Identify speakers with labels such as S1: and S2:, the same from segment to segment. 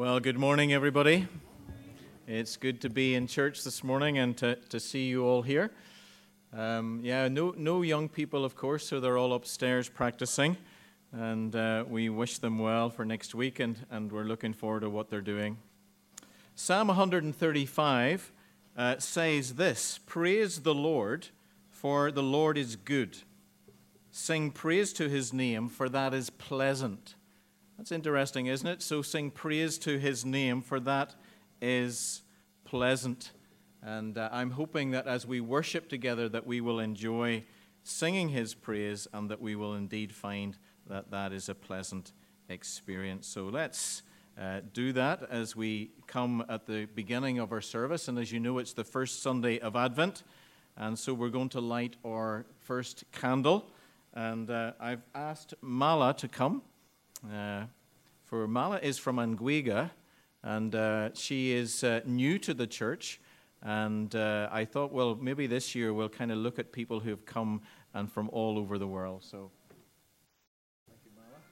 S1: Well, good morning, everybody. It's good to be in church this morning and to, to see you all here. Um, yeah, no, no young people, of course, so they're all upstairs practicing. And uh, we wish them well for next week, and, and we're looking forward to what they're doing. Psalm 135 uh, says this Praise the Lord, for the Lord is good. Sing praise to his name, for that is pleasant. That's interesting, isn't it? So sing praise to his name, for that is pleasant. And uh, I'm hoping that as we worship together, that we will enjoy singing his praise and that we will indeed find that that is a pleasant experience. So let's uh, do that as we come at the beginning of our service. And as you know, it's the first Sunday of Advent. And so we're going to light our first candle. And uh, I've asked Mala to come. Uh, for Mala is from Anguilla, and uh, she is uh, new to the church. And uh, I thought, well, maybe this year we'll kind of look at people who have come and from all over the world. So, thank you, Mala.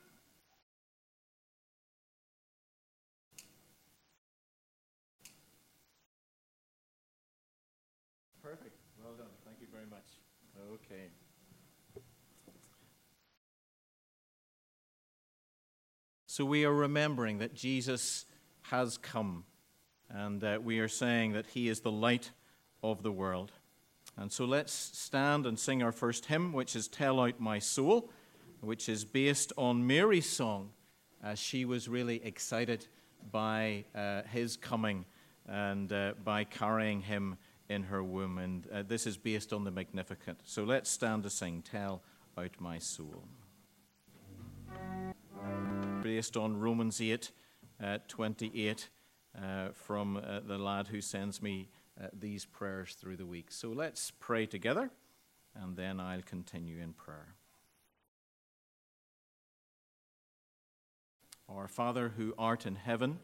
S1: Perfect. Well done. Thank you very much. Okay. So we are remembering that Jesus has come, and uh, we are saying that he is the light of the world. And so let's stand and sing our first hymn, which is Tell Out My Soul, which is based on Mary's song, as she was really excited by uh, his coming and uh, by carrying him in her womb. And uh, this is based on the Magnificat. So let's stand to sing Tell Out My Soul based on Romans 8 uh, 28 uh, from uh, the lad who sends me uh, these prayers through the week. So let's pray together, and then I'll continue in prayer. Our Father who art in heaven,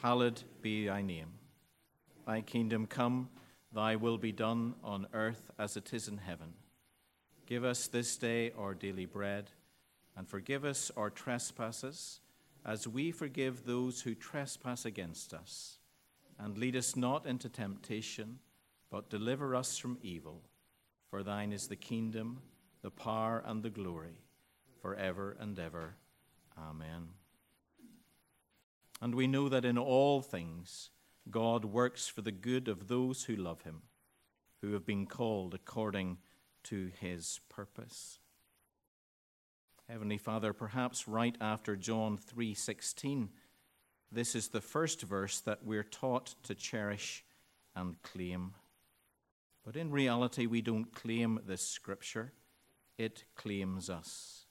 S1: hallowed be thy name. Thy kingdom come, thy will be done on earth as it is in heaven. Give us this day our daily bread and forgive us our trespasses, as we forgive those who trespass against us. And lead us not into temptation, but deliver us from evil. For thine is the kingdom, the power, and the glory, forever and ever. Amen. And we know that in all things God works for the good of those who love him, who have been called according to his purpose. Heavenly Father, perhaps right after John 3:16, this is the first verse that we're taught to cherish and claim. But in reality, we don't claim this scripture, it claims us.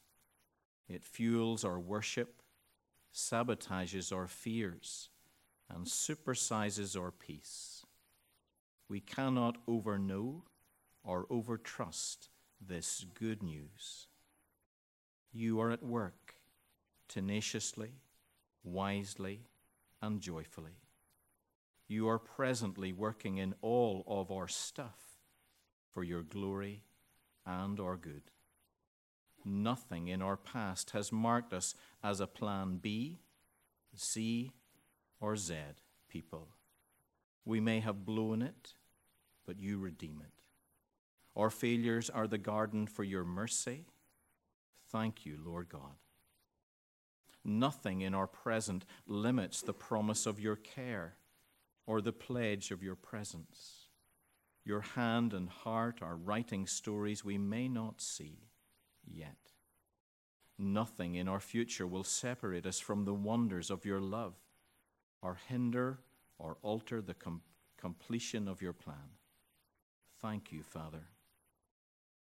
S1: It fuels our worship, sabotages our fears, and supersizes our peace. We cannot overknow or overtrust this good news you are at work tenaciously, wisely, and joyfully. You are presently working in all of our stuff for your glory and our good. Nothing in our past has marked us as a plan B, C, or Z people. We may have blown it, but you redeem it. Our failures are the garden for your mercy Thank you, Lord God. Nothing in our present limits the promise of your care or the pledge of your presence. Your hand and heart are writing stories we may not see yet. Nothing in our future will separate us from the wonders of your love or hinder or alter the com- completion of your plan. Thank you, Father.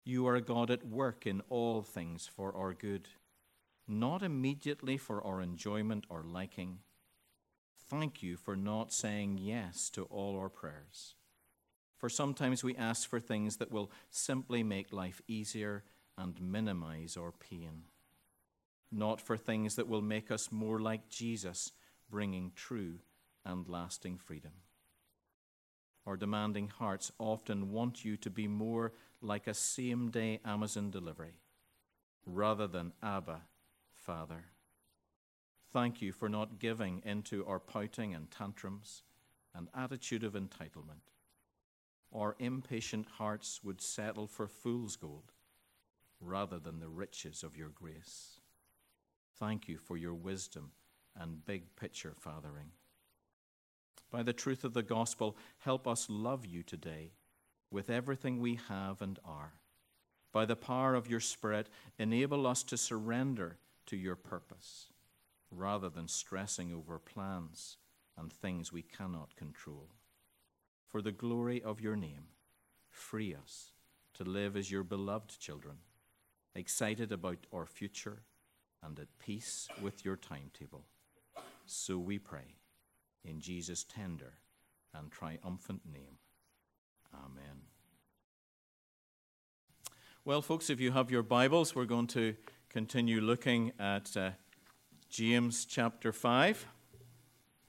S1: You are God at work in all things for our good, not immediately for our enjoyment or liking. Thank you for not saying yes to all our prayers. For sometimes we ask for things that will simply make life easier and minimize our pain, not for things that will make us more like Jesus, bringing true and lasting freedom. Our demanding hearts often want you to be more like a same day Amazon delivery rather than Abba, Father. Thank you for not giving into our pouting and tantrums and attitude of entitlement. Our impatient hearts would settle for fool's gold rather than the riches of your grace. Thank you for your wisdom and big picture fathering. By the truth of the gospel, help us love you today with everything we have and are. By the power of your Spirit, enable us to surrender to your purpose rather than stressing over plans and things we cannot control. For the glory of your name, free us to live as your beloved children, excited about our future and at peace with your timetable. So we pray in Jesus' tender and triumphant name. Amen. Well, folks, if you have your Bibles, we're going to continue looking at uh, James chapter 5.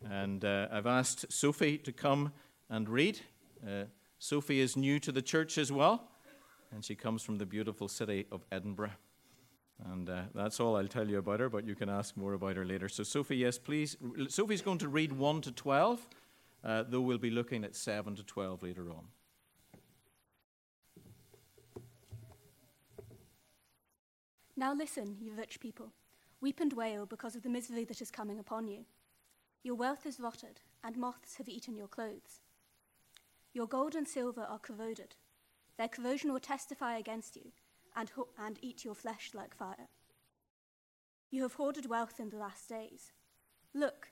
S1: And uh, I've asked Sophie to come and read. Uh, Sophie is new to the church as well, and she comes from the beautiful city of Edinburgh. And uh, that's all I'll tell you about her, but you can ask more about her later. So, Sophie, yes, please. Sophie's going to read 1 to 12, uh, though we'll be looking at 7 to 12 later on.
S2: Now listen, you rich people. Weep and wail because of the misery that is coming upon you. Your wealth is rotted, and moths have eaten your clothes. Your gold and silver are corroded. Their corrosion will testify against you and, ho- and eat your flesh like fire. You have hoarded wealth in the last days. Look,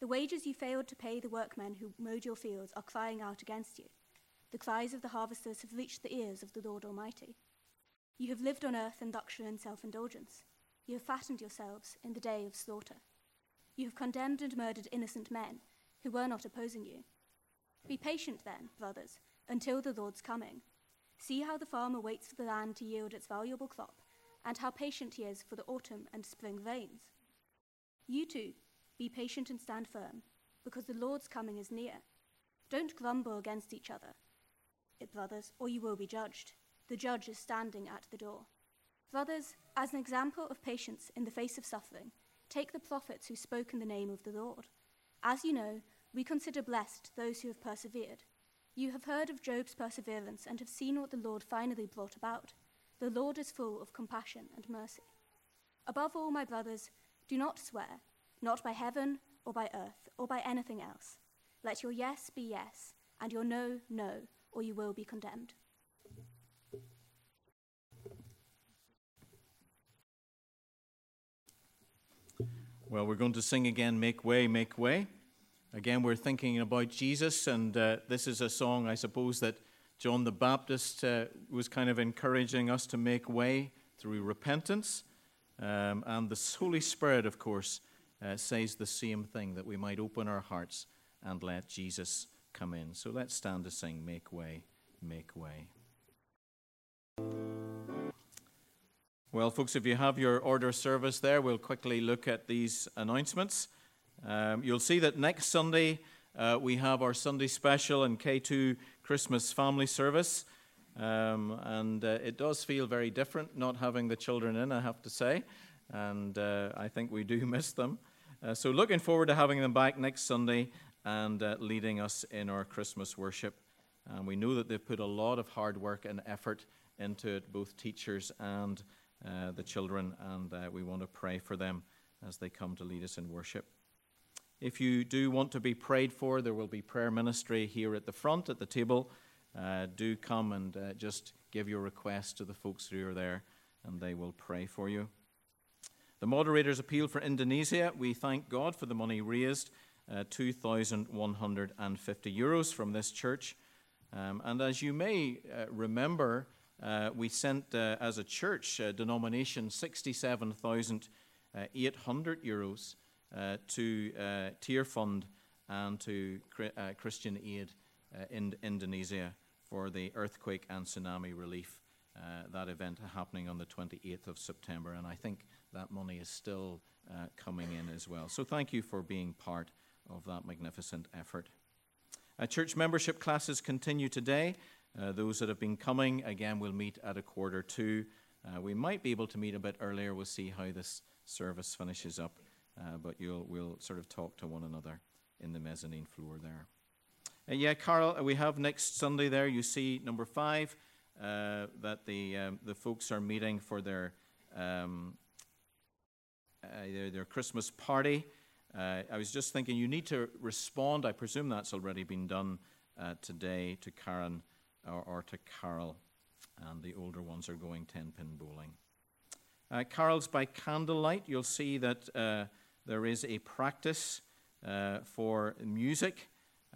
S2: the wages you failed to pay the workmen who mowed your fields are crying out against you. The cries of the harvesters have reached the ears of the Lord Almighty. You have lived on earth in luxury and self indulgence. You have fattened yourselves in the day of slaughter. You have condemned and murdered innocent men who were not opposing you. Be patient then, brothers, until the Lord's coming. See how the farmer waits for the land to yield its valuable crop, and how patient he is for the autumn and spring rains. You too, be patient and stand firm, because the Lord's coming is near. Don't grumble against each other, it brothers, or you will be judged. The judge is standing at the door. Brothers, as an example of patience in the face of suffering, take the prophets who spoke in the name of the Lord. As you know, we consider blessed those who have persevered. You have heard of Job's perseverance and have seen what the Lord finally brought about. The Lord is full of compassion and mercy. Above all, my brothers, do not swear, not by heaven or by earth or by anything else. Let your yes be yes, and your no, no, or you will be condemned.
S1: Well, we're going to sing again, Make Way, Make Way. Again, we're thinking about Jesus, and uh, this is a song, I suppose, that John the Baptist uh, was kind of encouraging us to make way through repentance. Um, and the Holy Spirit, of course, uh, says the same thing that we might open our hearts and let Jesus come in. So let's stand to sing, Make Way, Make Way. Well, folks, if you have your order service there, we'll quickly look at these announcements. Um, you'll see that next Sunday uh, we have our Sunday special and K2 Christmas family service. Um, and uh, it does feel very different not having the children in, I have to say. And uh, I think we do miss them. Uh, so, looking forward to having them back next Sunday and uh, leading us in our Christmas worship. And we know that they've put a lot of hard work and effort into it, both teachers and uh, the children. And we want to pray for them as they come to lead us in worship. If you do want to be prayed for, there will be prayer ministry here at the front at the table. Uh, do come and uh, just give your request to the folks who are there, and they will pray for you. The moderator's appeal for Indonesia, we thank God for the money raised, uh, 2,150 euros from this church. Um, and as you may uh, remember, uh, we sent uh, as a church denomination 67,800 euros uh, to uh, Tearfund and to uh, Christian Aid in Indonesia for the earthquake and tsunami relief. that event happening on the 28th of September, and I think that money is still coming in as well. So thank you for being part of that magnificent effort. Uh, church membership classes continue today. Uh, those that have been coming, again, we'll meet at a quarter to. Uh, we might be able to meet a bit earlier. We'll see how this service finishes up uh, but we'll sort of talk to one another in the mezzanine floor there. Uh, yeah, Carl, we have next Sunday there. You see number five that the um, the folks are meeting for their um, their, their, Christmas party. Uh, I was just thinking you need to respond. I presume that's already been done uh, today to Karen or, or, to Carol, and the older ones are going ten pin bowling. Uh, Carol's by candlelight. You'll see that there is a practice for music.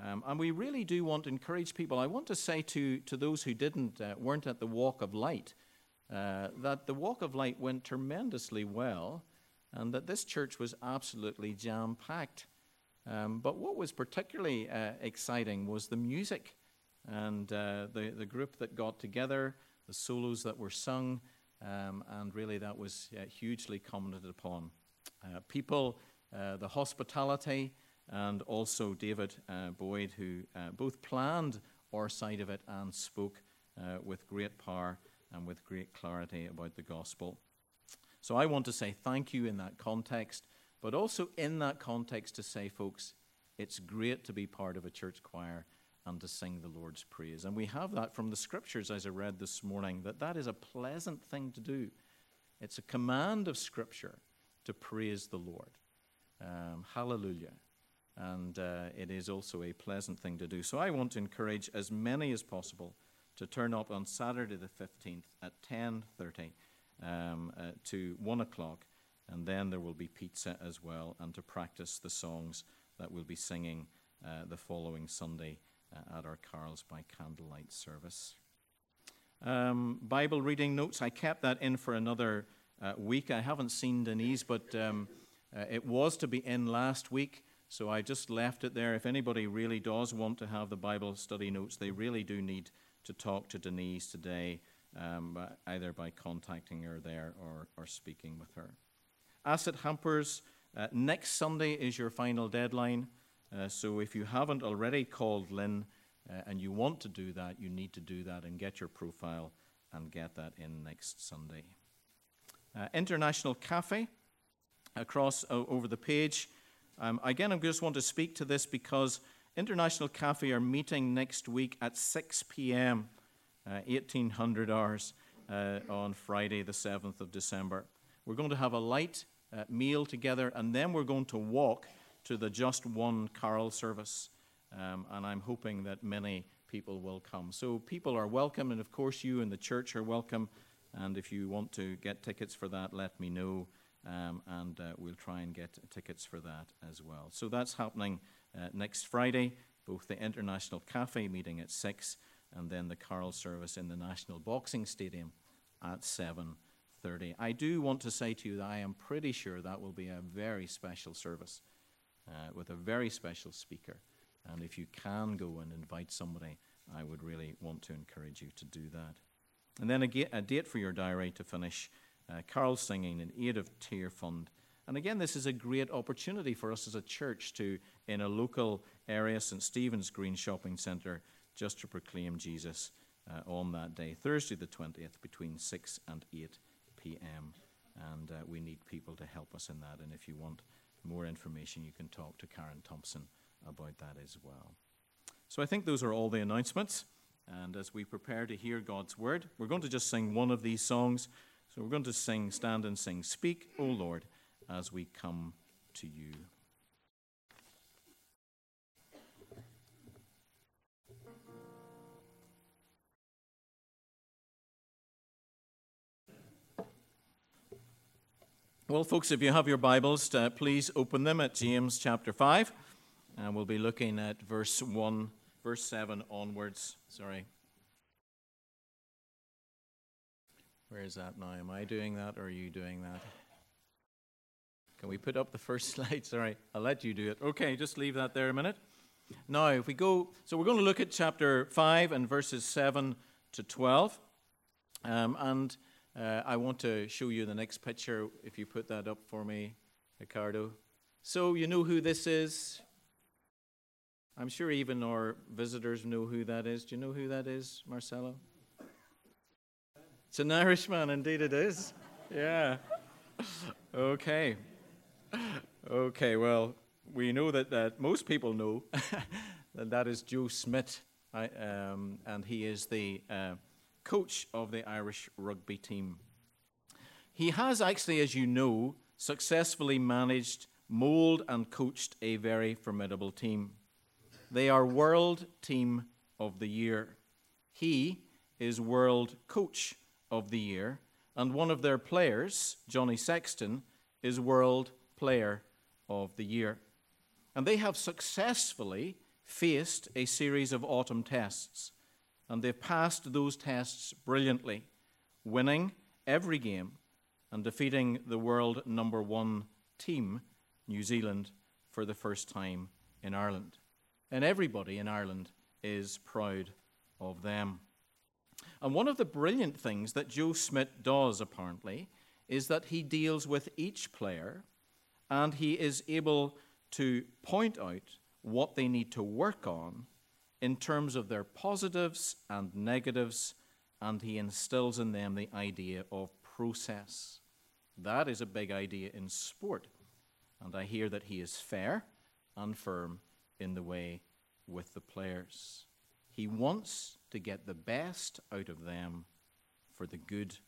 S1: Um, and we really do want to encourage people. I want to say to, to those who didn't, uh, weren't at the Walk of Light, uh, that the Walk of Light went tremendously well and that this church was absolutely jam packed. Um, but what was particularly uh, exciting was the music and uh, the, the group that got together, the solos that were sung, um, and really that was uh, hugely commented upon. Uh, people, the hospitality, and also David uh, Boyd, who uh, both planned our side of it and spoke uh, with great power and with great clarity about the gospel. So I want to say thank you in that context, but also in that context to say, folks, it's great to be part of a church choir and to sing the Lord's praise. And we have that from the scriptures, as I read this morning, that that is a pleasant thing to do. It's a command of Scripture to praise the Lord. Um, hallelujah and uh, it is also a pleasant thing to do. So I want to encourage as many as possible to turn up on Saturday the 15th at 10.30 um, uh, to 1 o'clock, and then there will be pizza as well, and to practice the songs that we'll be singing uh, the following Sunday uh, at our Carols by Candlelight service. Um, Bible reading notes, I kept that in for another uh, week. I haven't seen Denise, but um, uh, it was to be in last week. So I just left it there. If anybody really does want to have the Bible study notes, they really do need to talk to Denise today, um, either by contacting her there or, or speaking with her. Asset hampers, uh, next Sunday is your final deadline. Uh, so if you haven't already called Lynn uh, and you want to do that, you need to do that and get your profile and get that in next Sunday. Uh, International Cafe, across over the page. Um, again, I just want to speak to this because International Cafe are meeting next week at 6 p.m., uh, 1800 hours, uh, on Friday, the 7th of December. We're going to have a light uh, meal together, and then we're going to walk to the Just One Carol service. Um, and I'm hoping that many people will come. So people are welcome, and of course, you and the church are welcome. And if you want to get tickets for that, let me know um, and uh, we'll try and get tickets for that as well. So that's happening uh, next Friday, both the International Cafe meeting at 6 and then the Carol service in the National Boxing Stadium at 7.30. I do want to say to you that I am pretty sure that will be a very special service uh, with a very special speaker. And if you can go and invite somebody, I would really want to encourage you to do that. And then a, a date for your diary to finish uh, Carol singing in aid of Tear Fund. And again, this is a great opportunity for us as a church to, in a local area, St. Stephen's Green Shopping Centre, just to proclaim Jesus uh, on that day, Thursday the 20th, between 6 and 8 p.m. And uh, we need people to help us in that. And if you want more information, you can talk to Karen Thompson about that as well. So I think those are all the announcements. And as we prepare to hear God's word, we're going to just sing one of these songs. So we're going to sing, stand and sing, Speak, O Lord, as we come to you. Well, folks, if you have your Bibles, uh, please open them at James chapter 5. And we'll be looking at verse 1, verse 7 onwards. Sorry. Where is that now? Am I doing that or are you doing that? Can we put up the first slide? Sorry, I'll let you do it. Okay, just leave that there a minute. Now, if we go, so we're going to look at chapter 5 and verses 7 to 12. Um, and uh, I want to show you the next picture, if you put that up for me, Ricardo. So, you know who this is? I'm sure even our visitors know who that is. Do you know who that is, Marcelo? It's an Irishman, indeed it is. Yeah. Okay. Okay, well, we know that, that most people know that that is Joe Schmidt, I, um, and he is the uh, coach of the Irish rugby team. He has actually, as you know, successfully managed, mold, and coached a very formidable team. They are World Team of the Year. He is World Coach of the Year, and one of their players, Johnny Sexton, is World Player of the year. And they have successfully faced a series of autumn tests. And they've passed those tests brilliantly, winning every game and defeating the world number one team, New Zealand, for the first time in Ireland. And everybody in Ireland is proud of them. And one of the brilliant things that Joe Schmidt does, apparently, is that he deals with each player and he is able to point out what they need to work on in terms of their positives and negatives, and he instills in them the idea of process. That is a big idea in sport, and I hear that he is fair and firm in the way with the players. He wants to get the best out of them for the good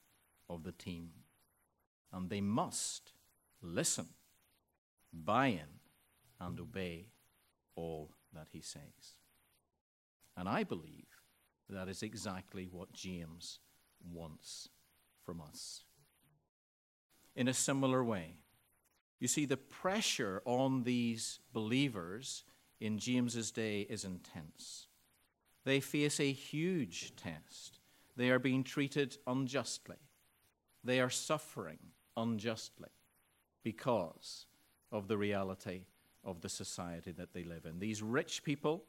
S1: of the team. And they must listen buy in, and obey all that he says. And I believe that is exactly what James wants from us. In a similar way, you see, the pressure on these believers in James's day is intense. They face a huge test. They are being treated unjustly. They are suffering unjustly because of the reality of the society that they live in. These rich people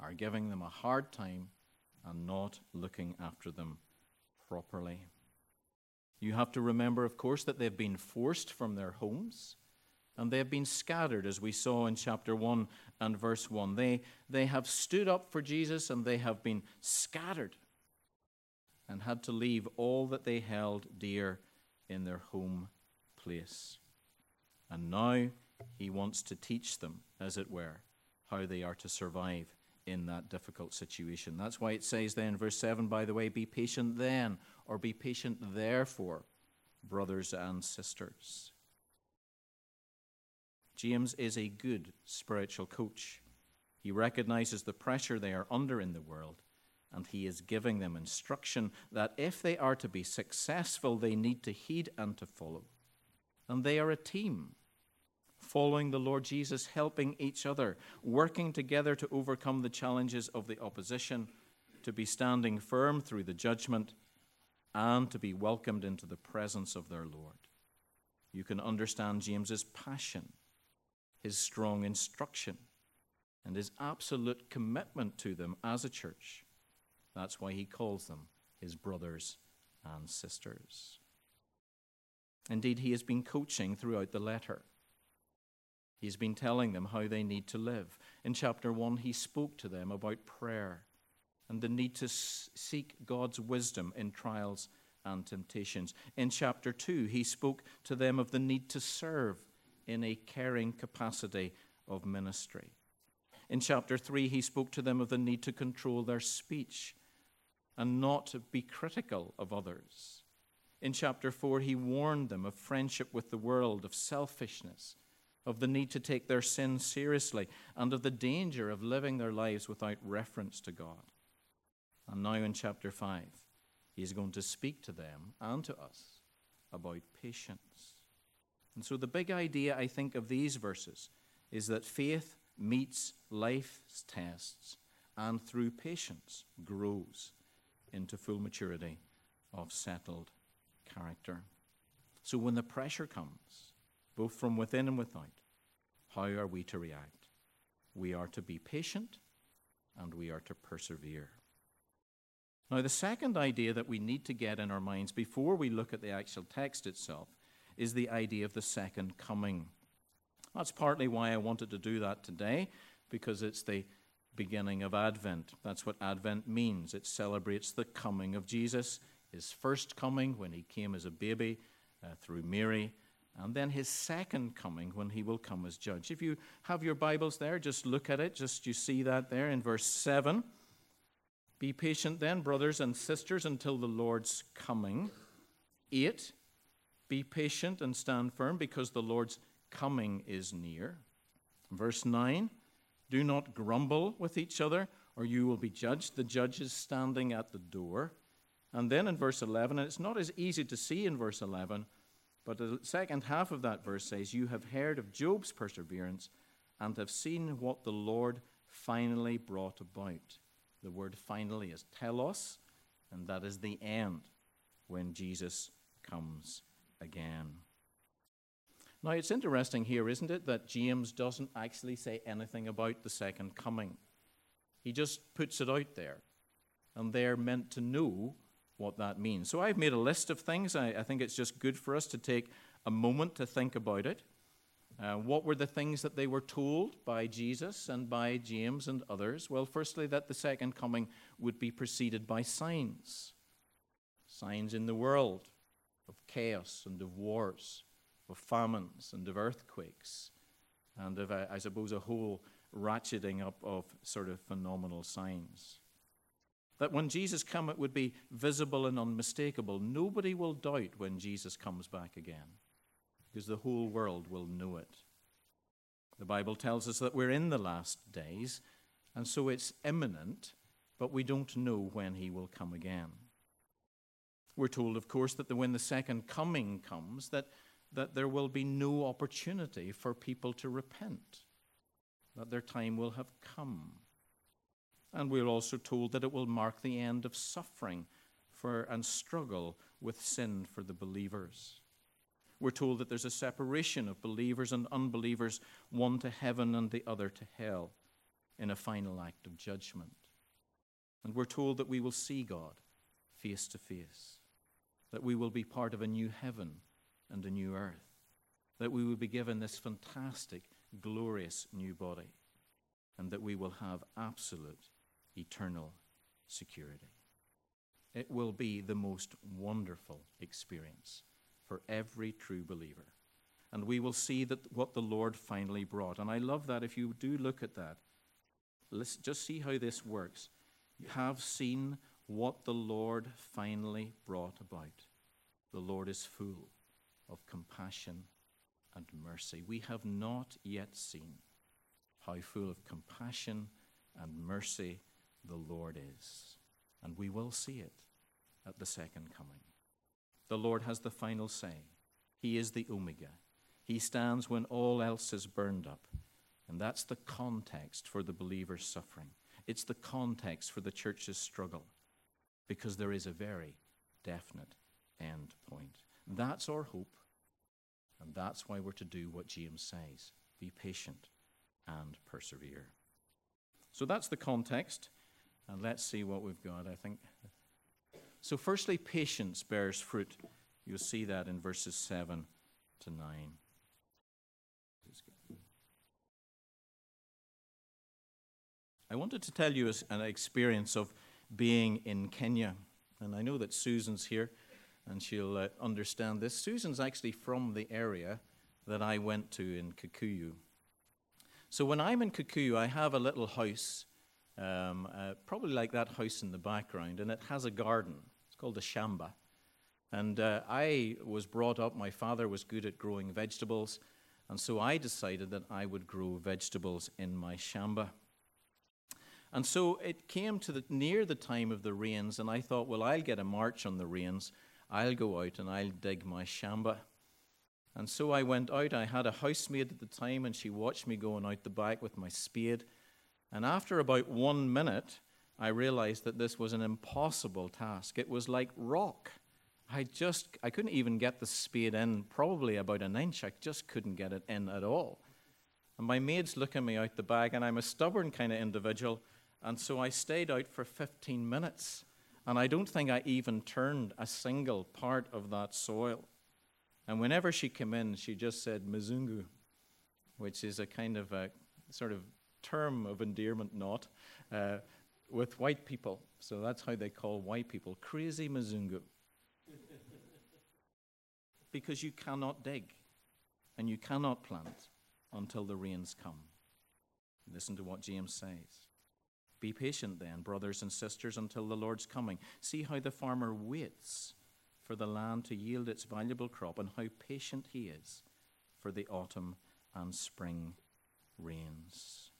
S1: are giving them a hard time and not looking after them properly. You have to remember, of course, that they've been forced from their homes and they have been scattered, as we saw in chapter 1 and verse 1. They, they have stood up for Jesus and they have been scattered and had to leave all that they held dear in their home place. And now he wants to teach them, as it were, how they are to survive in that difficult situation. That's why it says then, verse 7, by the way, be patient then, or be patient therefore, brothers and sisters. James is a good spiritual coach. He recognizes the pressure they are under in the world, and he is giving them instruction that if they are to be successful, they need to heed and to follow. And they are a team following the Lord Jesus, helping each other, working together to overcome the challenges of the opposition, to be standing firm through the judgment, and to be welcomed into the presence of their Lord. You can understand James's passion, his strong instruction, and his absolute commitment to them as a church. That's why he calls them his brothers and sisters. Indeed, he has been coaching throughout the letter. He's been telling them how they need to live. In chapter 1, he spoke to them about prayer and the need to seek God's wisdom in trials and temptations. In chapter 2, he spoke to them of the need to serve in a caring capacity of ministry. In chapter 3, he spoke to them of the need to control their speech and not be critical of others. In chapter 4, he warned them of friendship with the world, of selfishness, of the need to take their sin seriously, and of the danger of living their lives without reference to God. And now in chapter 5, he's going to speak to them and to us about patience. And so the big idea, I think, of these verses is that faith meets life's tests and through patience grows into full maturity of settled character. So when the pressure comes, both from within and without, how are we to react? We are to be patient and we are to persevere. Now, the second idea that we need to get in our minds before we look at the actual text itself is the idea of the second coming. That's partly why I wanted to do that today, because it's the beginning of Advent. That's what Advent means. It celebrates the coming of Jesus, his first coming when he came as a baby uh, through Mary, and then his second coming when he will come as judge. If you have your Bibles there, just look at it. Just you see that there in verse 7. Be patient then, brothers and sisters, until the Lord's coming. 8. Be patient and stand firm because the Lord's coming is near. Verse 9. Do not grumble with each other, or you will be judged. The judge is standing at the door. And then in verse 11, and it's not as easy to see in verse 11, but the second half of that verse says, You have heard of Job's perseverance and have seen what the Lord finally brought about. The word finally is telos, and that is the end when Jesus comes again. Now, it's interesting here, isn't it, that James doesn't actually say anything about the second coming. He just puts it out there, and they're meant to know what that means. So I've made a list of things. I, I think it's just good for us to take a moment to think about it. Uh, what were the things that they were told by Jesus and by James and others? Well, firstly, that the second coming would be preceded by signs signs in the world of chaos and of wars, of famines and of earthquakes, and of, I suppose, a whole ratcheting up of sort of phenomenal signs. That when Jesus comes, it would be visible and unmistakable. Nobody will doubt when Jesus comes back again, because the whole world will know it. The Bible tells us that we're in the last days, and so it's imminent, but we don't know when he will come again. We're told, of course, that when the second coming comes, that, that there will be no opportunity for people to repent, that their time will have come. And we're also told that it will mark the end of suffering for, and struggle with sin for the believers. We're told that there's a separation of believers and unbelievers, one to heaven and the other to hell, in a final act of judgment. And we're told that we will see God face to face, that we will be part of a new heaven and a new earth, that we will be given this fantastic, glorious new body, and that we will have absolute eternal security. It will be the most wonderful experience for every true believer. And we will see that what the Lord finally brought. And I love that if you do look at that, let's just see how this works. You have seen what the Lord finally brought about. The Lord is full of compassion and mercy. We have not yet seen how full of compassion and mercy the Lord is. And we will see it at the second coming. The Lord has the final say. He is the Omega. He stands when all else is burned up. And that's the context for the believer's suffering. It's the context for the church's struggle because there is a very definite end point. That's our hope. And that's why we're to do what James says be patient and persevere. So that's the context. And let's see what we've got, I think. So, firstly, patience bears fruit. You'll see that in verses 7 to 9. I wanted to tell you an experience of being in Kenya. And I know that Susan's here and she'll uh, understand this. Susan's actually from the area that I went to in Kikuyu. So when I'm in Kikuyu, I have a little house um, uh, probably like that house in the background, and it has a garden. It's called a shamba. And uh, I was brought up, my father was good at growing vegetables, and so I decided that I would grow vegetables in my shamba. And so it came to the, near the time of the rains, and I thought, well, I'll get a march on the rains. I'll go out and I'll dig my shamba. And so I went out. I had a housemaid at the time, and she watched me going out the back with my spade. And after about one minute, I realized that this was an impossible task. It was like rock. I just, I couldn't even get the spade in, probably about an inch. I just couldn't get it in at all. And my maid's looking me out the back, and I'm a stubborn kind of individual. And so I stayed out for 15 minutes. And I don't think I even turned a single part of that soil. And whenever she came in, she just said, Mzungu, which is a kind of a sort of term of endearment, not, uh, with white people. So that's how they call white people crazy Mzungu. because you cannot dig. and you cannot plant until the rains come. Listen to what James says. Be patient then, brothers and sisters, until the Lord's coming. See how the farmer waits for the land to yield its valuable crop, and how patient he is for the autumn and spring rains.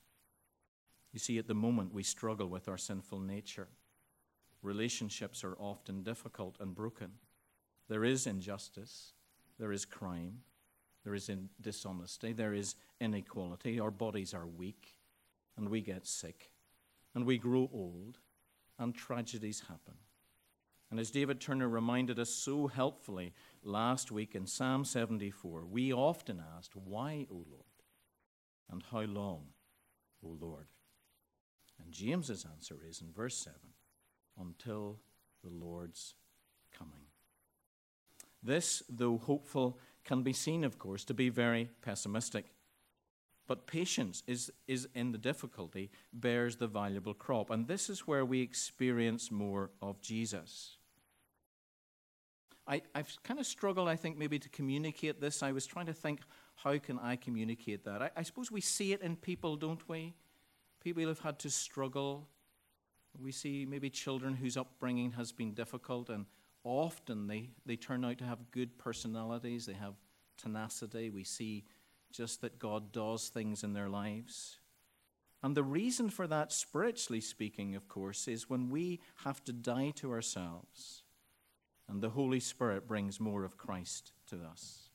S1: You see, at the moment we struggle with our sinful nature. Relationships are often difficult and broken. There is injustice, there is crime, there is dishonesty, there is inequality. Our bodies are weak, and we get sick, and we grow old, and tragedies happen. And as David Turner reminded us so helpfully last week in Psalm 74, we often asked, Why, O Lord? And how long, O Lord? James's answer is in verse 7 until the Lord's coming. This, though hopeful, can be seen, of course, to be very pessimistic. But patience is, is in the difficulty, bears the valuable crop. And this is where we experience more of Jesus. I, I've kind of struggled, I think, maybe to communicate this. I was trying to think, how can I communicate that? I, I suppose we see it in people, don't we? People have had to struggle. We see maybe children whose upbringing has been difficult and often they, they turn out to have good personalities, they have tenacity. We see just that God does things in their lives. And the reason for that, spiritually speaking, of course, is when we have to die to ourselves and the Holy Spirit brings more of Christ to us.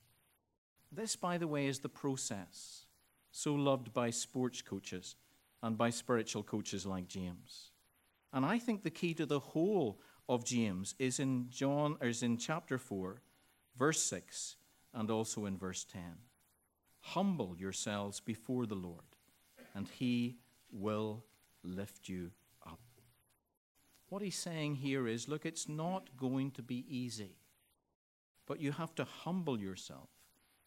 S1: This, by the way, is the process so loved by sports coaches and by spiritual coaches like James. And I think the key to the whole of James is in John or is in chapter 4, verse 6, and also in verse 10. Humble yourselves before the Lord, and he will lift you up. What he's saying here is look, it's not going to be easy, but you have to humble yourself.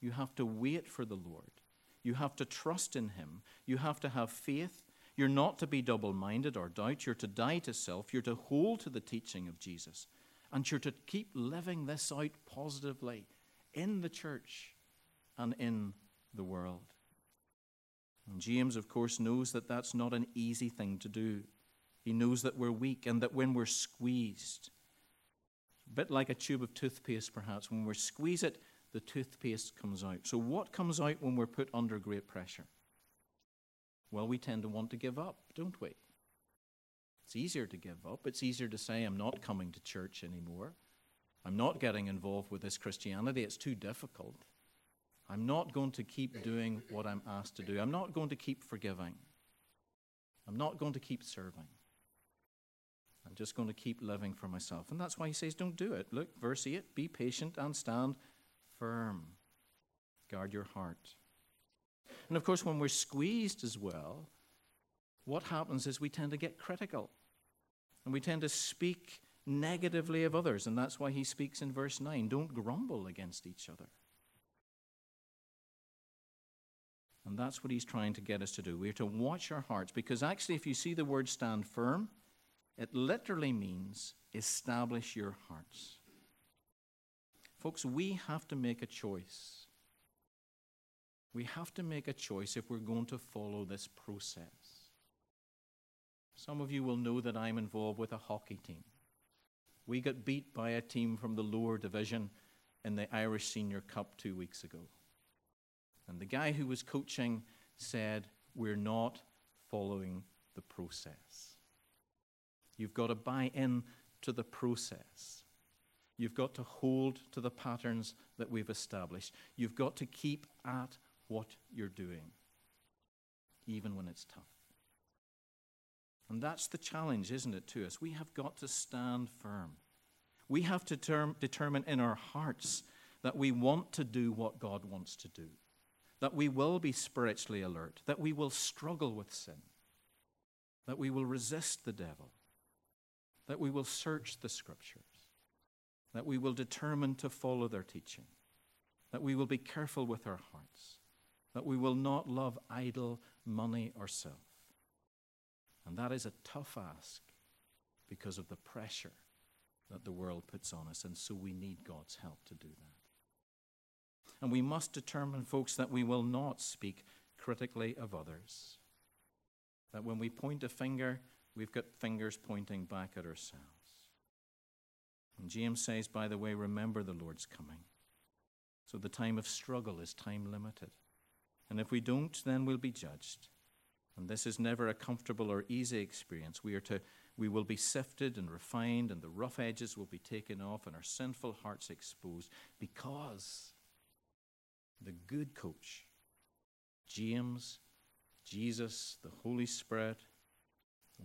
S1: You have to wait for the Lord. You have to trust in him. You have to have faith you're not to be double minded or doubt. You're to die to self. You're to hold to the teaching of Jesus. And you're to keep living this out positively in the church and in the world. And James, of course, knows that that's not an easy thing to do. He knows that we're weak and that when we're squeezed, a bit like a tube of toothpaste, perhaps, when we squeeze it, the toothpaste comes out. So, what comes out when we're put under great pressure? well, we tend to want to give up, don't we? It's easier to give up. It's easier to say, I'm not coming to church anymore. I'm not getting involved with this Christianity. It's too difficult. I'm not going to keep doing what I'm asked to do. I'm not going to keep forgiving. I'm not going to keep serving. I'm just going to keep living for myself. And that's why he says, don't do it. Look, verse 8 be patient and stand firm. Guard your heart. And of course, when we're squeezed as well, what happens is we tend to get critical. And we tend to speak negatively of others. And that's why he speaks in verse 9 don't grumble against each other. And that's what he's trying to get us to do. We're to watch our hearts because actually, if you see the word stand firm, it literally means establish your hearts. Folks, we have to make a choice. We have to make a choice if we're going to follow this process. Some of you will know that I'm involved with a hockey team. We got beat by a team from the lower division in the Irish Senior Cup two weeks ago. And the guy who was coaching said, We're not following the process. You've got to buy in to the process. You've got to hold to the patterns that we've established. You've got to keep at what you're doing, even when it's tough. And that's the challenge, isn't it, to us? We have got to stand firm. We have to term, determine in our hearts that we want to do what God wants to do, that we will be spiritually alert, that we will struggle with sin, that we will resist the devil, that we will search the scriptures, that we will determine to follow their teaching, that we will be careful with our hearts, that we will not love idol, money, or self. And that is a tough ask because of the pressure that the world puts on us, and so we need God's help to do that. And we must determine, folks, that we will not speak critically of others. That when we point a finger, we've got fingers pointing back at ourselves. And James says, by the way, remember the Lord's coming. So the time of struggle is time limited. And if we don't, then we'll be judged. And this is never a comfortable or easy experience. We, are to, we will be sifted and refined, and the rough edges will be taken off, and our sinful hearts exposed because the good coach, James, Jesus, the Holy Spirit,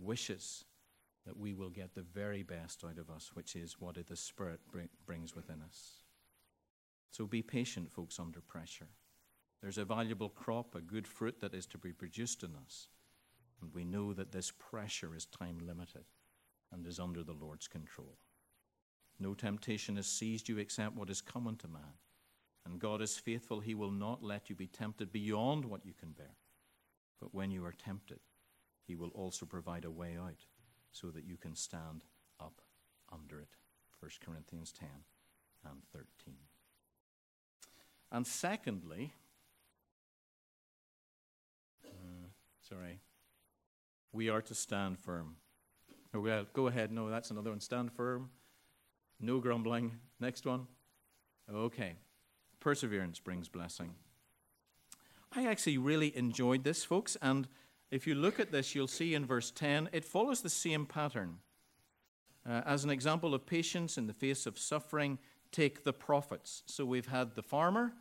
S1: wishes that we will get the very best out of us, which is what the Spirit brings within us. So be patient, folks, under pressure. There's a valuable crop, a good fruit that is to be produced in us. And we know that this pressure is time limited and is under the Lord's control. No temptation has seized you except what is common to man. And God is faithful. He will not let you be tempted beyond what you can bear. But when you are tempted, He will also provide a way out so that you can stand up under it. 1 Corinthians 10 and 13. And secondly, uh, sorry, we are to stand firm. Oh, well, go ahead. No, that's another one. Stand firm. No grumbling. Next one. Okay. Perseverance brings blessing. I actually really enjoyed this, folks, and if you look at this, you'll see in verse 10, it follows the same pattern. Uh, as an example of patience in the face of suffering, take the prophets. So we've had the farmer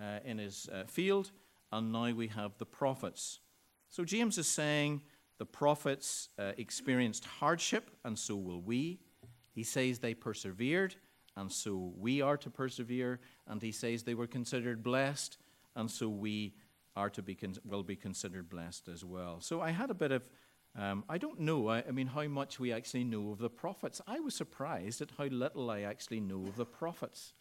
S1: uh, in his uh, field, and now we have the prophets. So James is saying the prophets uh, experienced hardship, and so will we. He says they persevered, and so we are to persevere. And he says they were considered blessed, and so we are to be con- will be considered blessed as well. So I had a bit of um, I don't know, I, I, mean, how much we actually know of the prophets. I was surprised at how little I actually know of the prophets.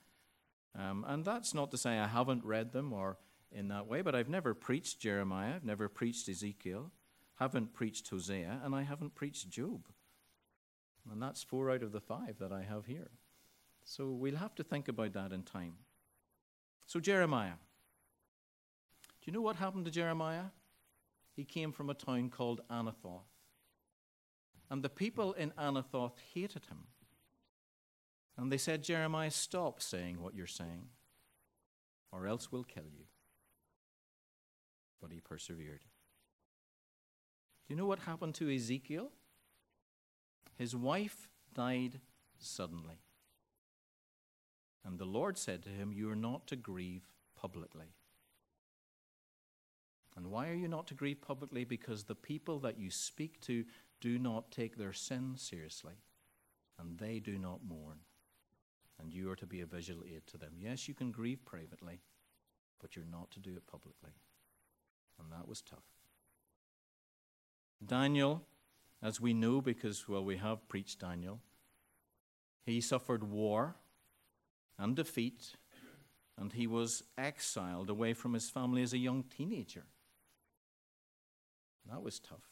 S1: Um, and that's not to say I haven't read them or in that way, but I've never preached Jeremiah, I've never preached Ezekiel, haven't preached Hosea, and I haven't preached Job. And that's four out of the five that I have here. So we'll have to think about that in time. So, Jeremiah. Do you know what happened to Jeremiah? He came from a town called Anathoth. And the people in Anathoth hated him. And they said, Jeremiah, stop saying what you're saying, or else we'll kill you. But he persevered. Do you know what happened to Ezekiel? His wife died suddenly. And the Lord said to him, You are not to grieve publicly. Why are you not to grieve publicly? Because the people that you speak to do not take their sin seriously, and they do not mourn. And you are to be a visual aid to them. Yes, you can grieve privately, but you're not to do it publicly. And that was tough. Daniel, as we know because, well, we have preached Daniel, he suffered war and defeat, and he was exiled away from his family as a young teenager. That was tough.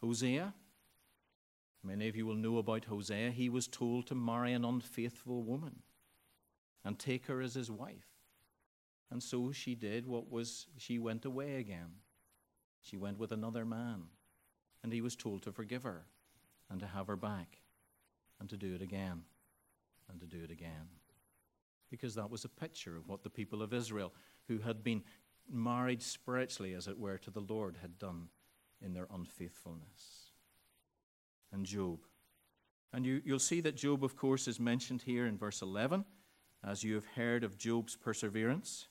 S1: Hosea, many of you will know about Hosea. He was told to marry an unfaithful woman and take her as his wife. And so she did what was, she went away again. She went with another man. And he was told to forgive her and to have her back and to do it again and to do it again. Because that was a picture of what the people of Israel, who had been married spiritually, as it were, to the Lord, had done in their unfaithfulness. And Job. And you, you'll see that Job, of course, is mentioned here in verse 11, as you have heard of Job's perseverance.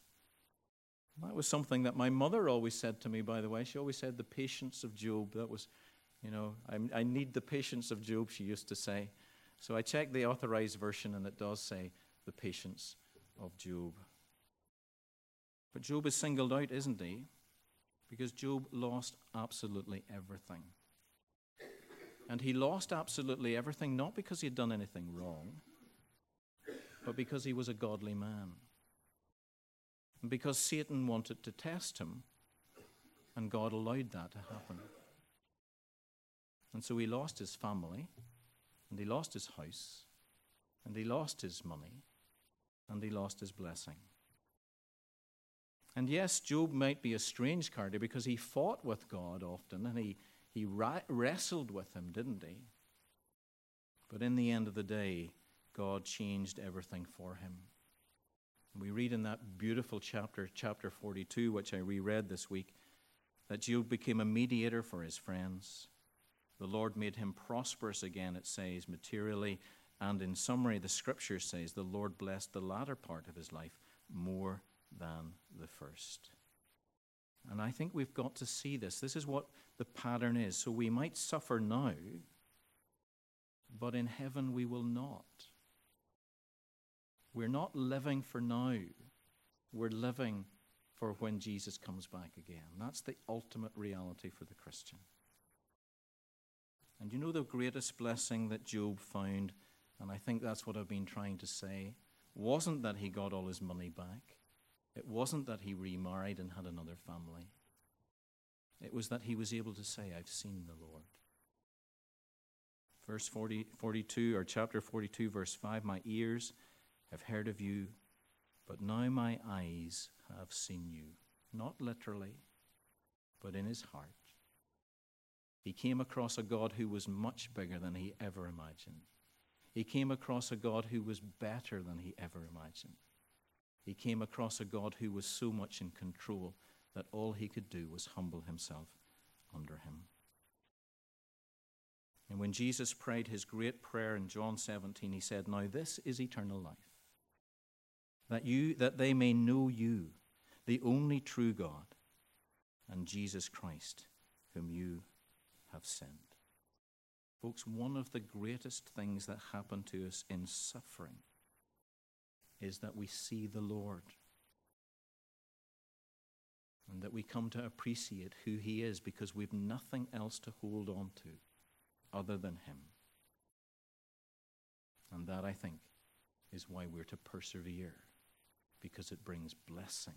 S1: That was something that my mother always said to me, by the way. She always said, the patience of Job. That was, you know, I, I need the patience of Job, she used to say. So I checked the authorized version, and it does say the patience of Job. But Job is singled out, isn't he? Because Job lost absolutely everything. And he lost absolutely everything not because he had done anything wrong, but because he was a godly man. And because Satan wanted to test him, and God allowed that to happen. And so he lost his family, and he lost his house, and he lost his money, and he lost his blessing. And yes, Job might be a strange character because he fought with God often and he, he wrestled with him, didn't he? But in the end of the day, God changed everything for him. We read in that beautiful chapter, chapter 42, which I reread this week, that Job became a mediator for his friends. The Lord made him prosperous again, it says, materially. And in summary, the scripture says the Lord blessed the latter part of his life more than the first. And I think we've got to see this. This is what the pattern is. So we might suffer now, but in heaven we will not. We're not living for now, we're living for when Jesus comes back again. That's the ultimate reality for the Christian. And you know the greatest blessing that Job found, and I think that's what I've been trying to say, wasn't that he got all his money back. It wasn't that he remarried and had another family. It was that he was able to say, I've seen the Lord. Verse 40, 42, or chapter 42, verse 5 My ears have heard of you, but now my eyes have seen you. Not literally, but in his heart. He came across a God who was much bigger than he ever imagined. He came across a God who was better than he ever imagined. He came across a God who was so much in control that all he could do was humble himself under him. And when Jesus prayed his great prayer in John 17, he said, Now this is eternal life, that, you, that they may know you, the only true God, and Jesus Christ, whom you have sent. Folks, one of the greatest things that happen to us in suffering is that we see the Lord and that we come to appreciate who He is because we've nothing else to hold on to other than Him. And that, I think, is why we're to persevere because it brings blessing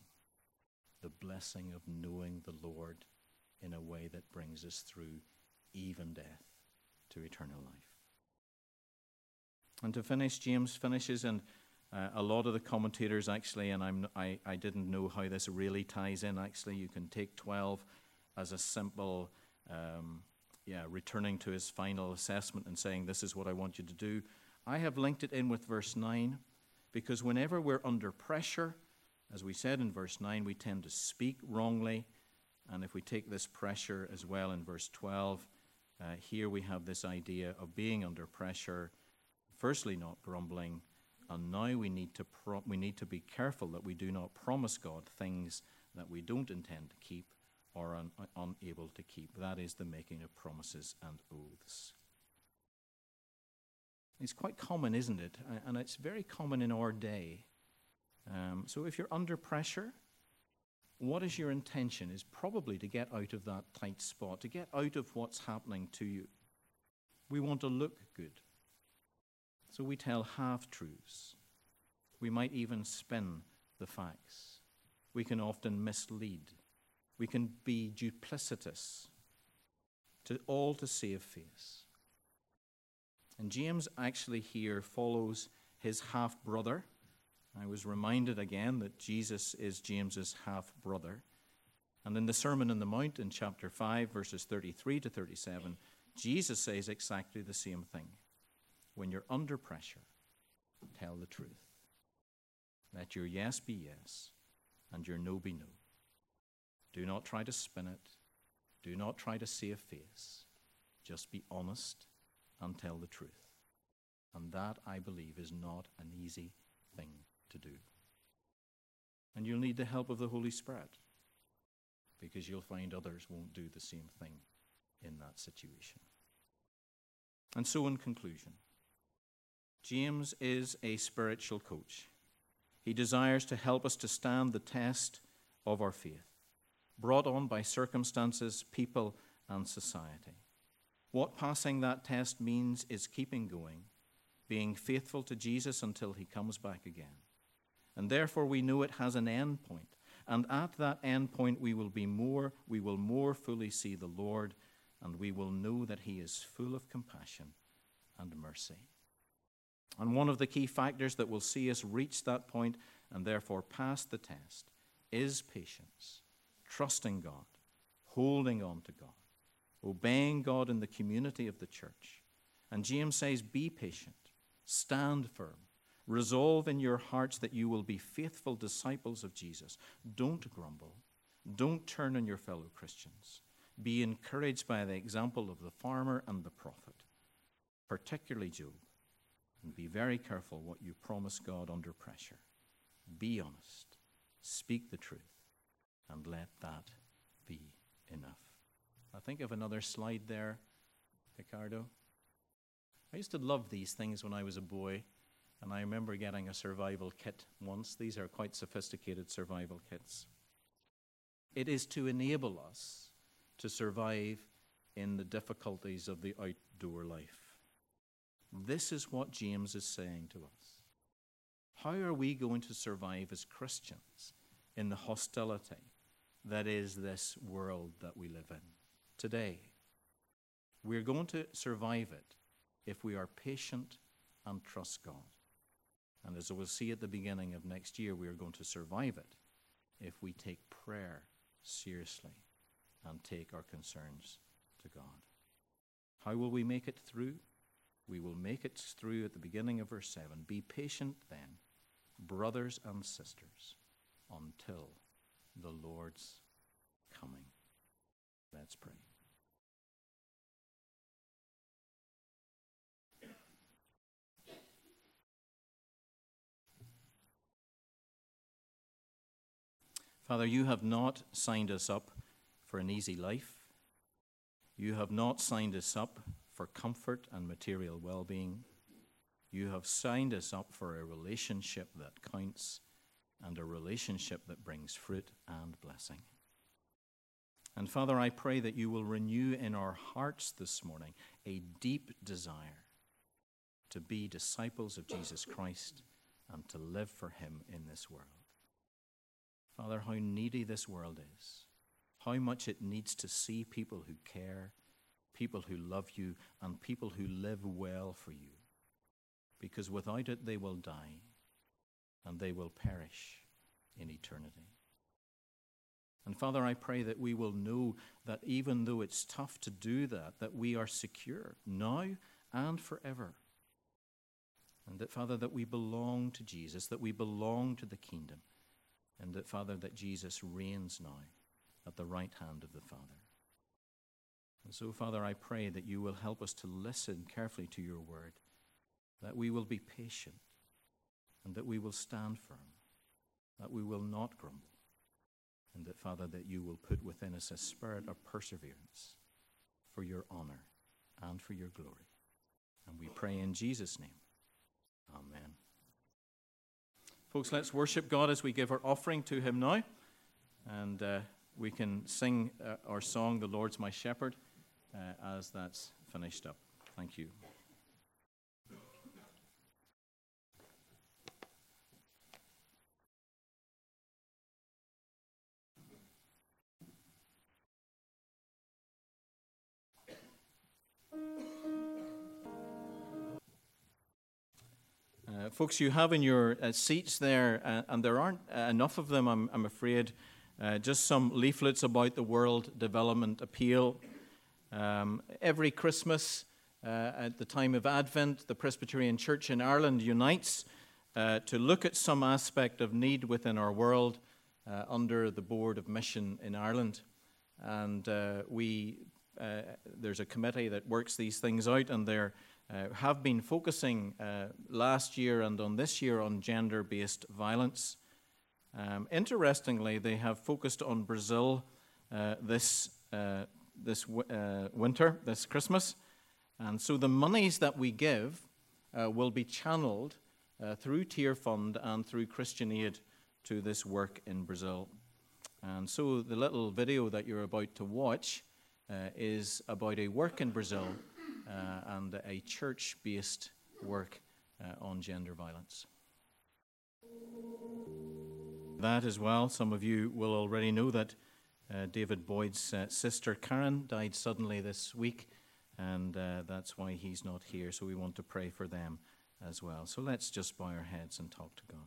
S1: the blessing of knowing the Lord in a way that brings us through even death to eternal life. And to finish, James finishes, and uh, a lot of the commentators actually, and I'm, I, I didn't know how this really ties in actually, you can take 12 as a simple, um, yeah, returning to his final assessment and saying, This is what I want you to do. I have linked it in with verse 9 because whenever we're under pressure, as we said in verse 9, we tend to speak wrongly. And if we take this pressure as well in verse 12, uh, here we have this idea of being under pressure, firstly, not grumbling, and now we need to, pro- we need to be careful that we do not promise God things that we don't intend to keep or are un- unable to keep. That is the making of promises and oaths. It's quite common, isn't it? And it's very common in our day um, so if you're under pressure, what is your intention? Is probably to get out of that tight spot, to get out of what's happening to you. We want to look good. So we tell half truths. We might even spin the facts. We can often mislead. We can be duplicitous, to all to save face. And James actually here follows his half brother I was reminded again that Jesus is James's half brother. And in the Sermon on the Mount in chapter 5, verses 33 to 37, Jesus says exactly the same thing. When you're under pressure, tell the truth. Let your yes be yes and your no be no. Do not try to spin it. Do not try to save face. Just be honest and tell the truth. And that, I believe, is not an easy thing to do. And you'll need the help of the Holy Spirit because you'll find others won't do the same thing in that situation. And so, in conclusion, James is a spiritual coach. He desires to help us to stand the test of our faith, brought on by circumstances, people, and society. What passing that test means is keeping going, being faithful to Jesus until he comes back again. And therefore we know it has an end point. And at that end point we will be more, we will more fully see the Lord, and we will know that he is full of compassion and mercy. And one of the key factors that will see us reach that point and therefore pass the test is patience, trusting God, holding on to God, obeying God in the community of the church. And James says, Be patient, stand firm, resolve in your hearts that you will be faithful disciples of Jesus. Don't grumble, don't turn on your fellow Christians. Be encouraged by the example of the farmer and the prophet, particularly Job, and be very careful what you promise God under pressure. Be honest, speak the truth, and let that be enough. I think of another slide there, Ricardo. I used to love these things when I was a boy, and I remember getting a survival kit once. These are quite sophisticated survival kits. It is to enable us to survive in the difficulties of the outdoor life. This is what James is saying to us. How are we going to survive as Christians in the hostility that is this world that we live in today? We're going to survive it if we are patient and trust God. And as we'll see at the beginning of next year, we are going to survive it if we take prayer seriously and take our concerns to God. How will we make it through? We will make it through at the beginning of verse 7. Be patient then, brothers and sisters, until the Lord's coming. Let's pray. Father, you have not signed us up for an easy life. You have not signed us up for comfort and material well being. You have signed us up for a relationship that counts and a relationship that brings fruit and blessing. And Father, I pray that you will renew in our hearts this morning a deep desire to be disciples of Jesus Christ and to live for him in this world. Father, how needy this world is, how much it needs to see people who care, people who love you, and people who live well for you. Because without it, they will die and they will perish in eternity. And Father, I pray that we will know that even though it's tough to do that, that we are secure now and forever. And that, Father, that we belong to Jesus, that we belong to the kingdom and that, Father, that Jesus reigns now at the right hand of the Father. And so, Father, I pray that you will help us to listen carefully to your word, that we will be patient, and that we will stand firm, that we will not grumble, and that, Father, that you will put within us a spirit of perseverance for your honor and for your glory. And we pray in Jesus' name. Amen. Folks, let's worship God as we give our offering to Him now. And uh, we can sing uh, our song, The Lord's My Shepherd, uh, as that's finished up. Thank you. Uh, folks, you have in your uh, seats there, uh, and there aren't enough of them, I'm, I'm afraid, uh, just some leaflets about the World Development Appeal. Um, every Christmas, uh, at the time of Advent, the Presbyterian Church in Ireland unites to look at some aspect of need within our world under the Board of Mission in Ireland. And we, there's a committee that works these things out, and they're uh, have been focusing uh, last year and on this year on gender based violence. Um, interestingly, they have focused on Brazil uh, this, uh, this uh, winter, this Christmas. And so the monies that we give uh, will be channeled through Tearfund and through Christian Aid to this work in Brazil. And so the little video that you're about to watch is about a work in Brazil uh, and a church based work uh, on gender violence. That as well, some of you will already know that uh, David Boyd's uh, sister Karen died suddenly this week, and uh, that's why he's not here. So we want to pray for them as well. So let's just bow our heads and talk to God.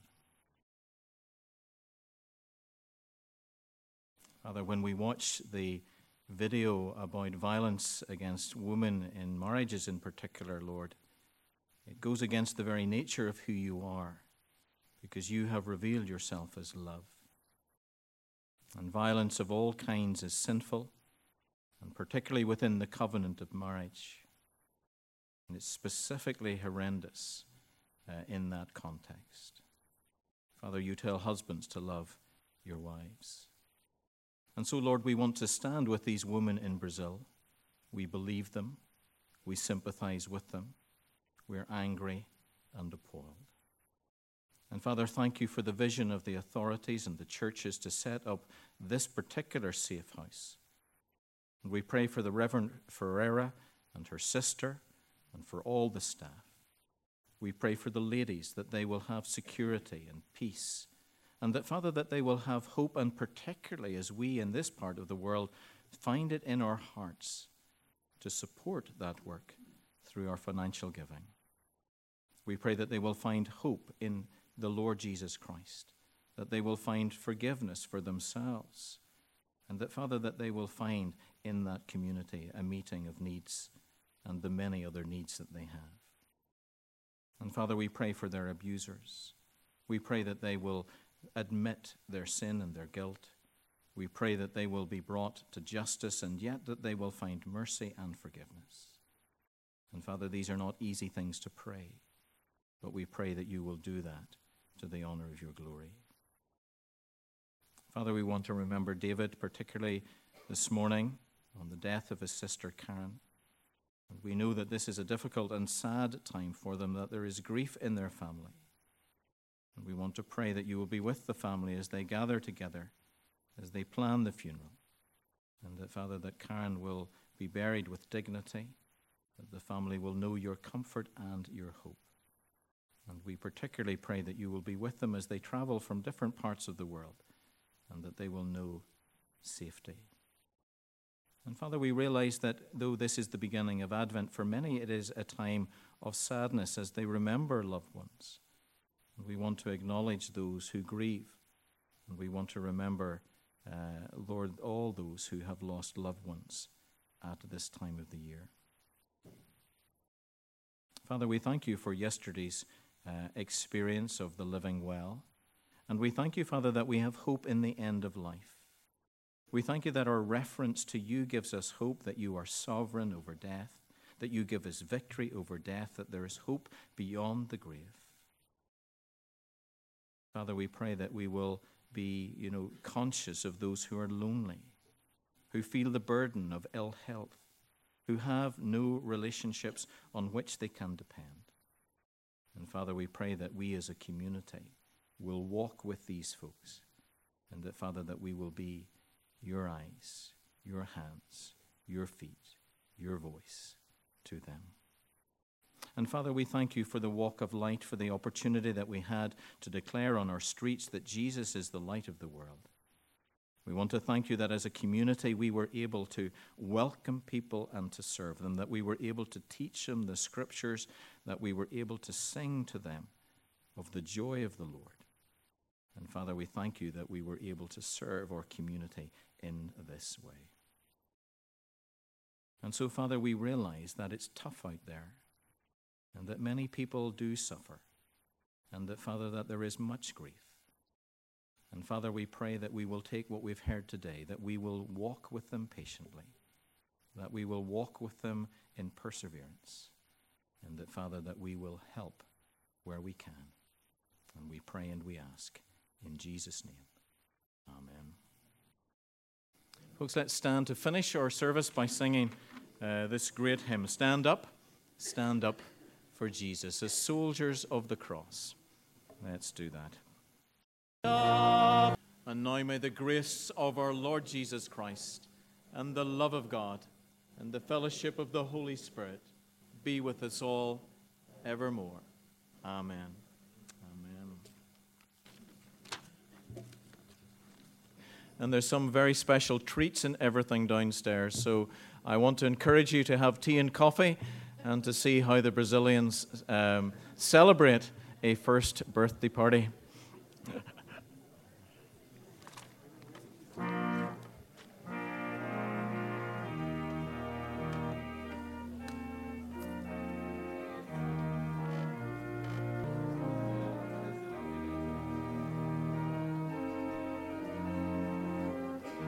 S1: Father, when we watch the video about violence against women in marriages in particular, Lord, it goes against the very nature of who you are because you have revealed yourself as love. And violence of all kinds is sinful, and particularly within the covenant of marriage. And it's specifically horrendous uh, in that context. Father, you tell husbands to love your wives. And so, Lord, we want to stand with these women in Brazil. We believe them, we sympathize with them, we're angry and appalled. And Father, thank you for the vision of the authorities and the churches to set up this particular safe house. And we pray for the Reverend Ferreira and her sister and for all the staff. We pray for the ladies that they will have security and peace, and that, Father, that they will have hope, and particularly as we in this part of the world find it in our hearts to support that work through our financial giving. We pray that they will find hope in the Lord Jesus Christ, that they will find forgiveness for themselves, and that, Father, that they will find in that community a meeting of needs and the many other needs that they have. And Father, we pray for their abusers. We pray that they will admit their sin and their guilt. We pray that they will be brought to justice and yet that they will find mercy and forgiveness. And Father, these are not easy things to pray, but we pray that you will do that to the honor of your glory. Father, we want to remember David, particularly this morning on the death of his sister Karen. We know that this is a difficult and sad time for them, that there is grief in their family. And we want to pray that you will be with the family as they gather together, as they plan the funeral. And that, Father, that Karen will be buried with dignity, that the family will know your comfort and your hope. And we particularly pray that you will be with them as they travel from different parts of the world and that they will know safety. And Father, we realize that though this is the beginning of Advent, for many it is a time of sadness as they remember loved ones. And we want to acknowledge those who grieve. And we want to remember, uh, Lord, all those who have lost loved ones at this time of the year. Father, we thank you for yesterday's uh, experience of the living well. And we thank you, Father, that we have hope in the end of life. We thank you that our reference to you gives us hope that you are sovereign over death, that you give us victory over death, that there is hope beyond the grave. Father, we pray that we will be, you know, conscious of those who are lonely, who feel the burden of ill health, who have no relationships on which they can depend. And Father, we pray that we as a community will walk with these folks, and that, Father, that we will be your eyes, your hands, your feet, your voice to them. And Father, we thank you for the walk of light, for the opportunity that we had to declare on our streets that Jesus is the light of the world. We want to thank you that as a community we were able to welcome people and to serve them, that we were able to teach them the scriptures, that we were able to sing to them of the joy of the Lord. And Father, we thank you that we were able to serve our community in this way. And so, Father, we realize that it's tough out there and that many people do suffer, and that, Father, that there is much grief. And Father, we pray that we will take what we've heard today, that we will walk with them patiently, that we will walk with them in perseverance, and that, Father, that we will help where we can. And we pray and we ask in Jesus' name. Amen. Folks, let's stand to finish our service by singing uh, this great hymn Stand up, stand up for Jesus, as soldiers of the cross. Let's do that. And now may the grace of our Lord Jesus Christ and the love of God and the fellowship of the Holy Spirit be with us all evermore. Amen. Amen. and there's some very special treats and everything downstairs. So I want to encourage you to have tea and coffee and to see how the Brazilians um, celebrate a first birthday party.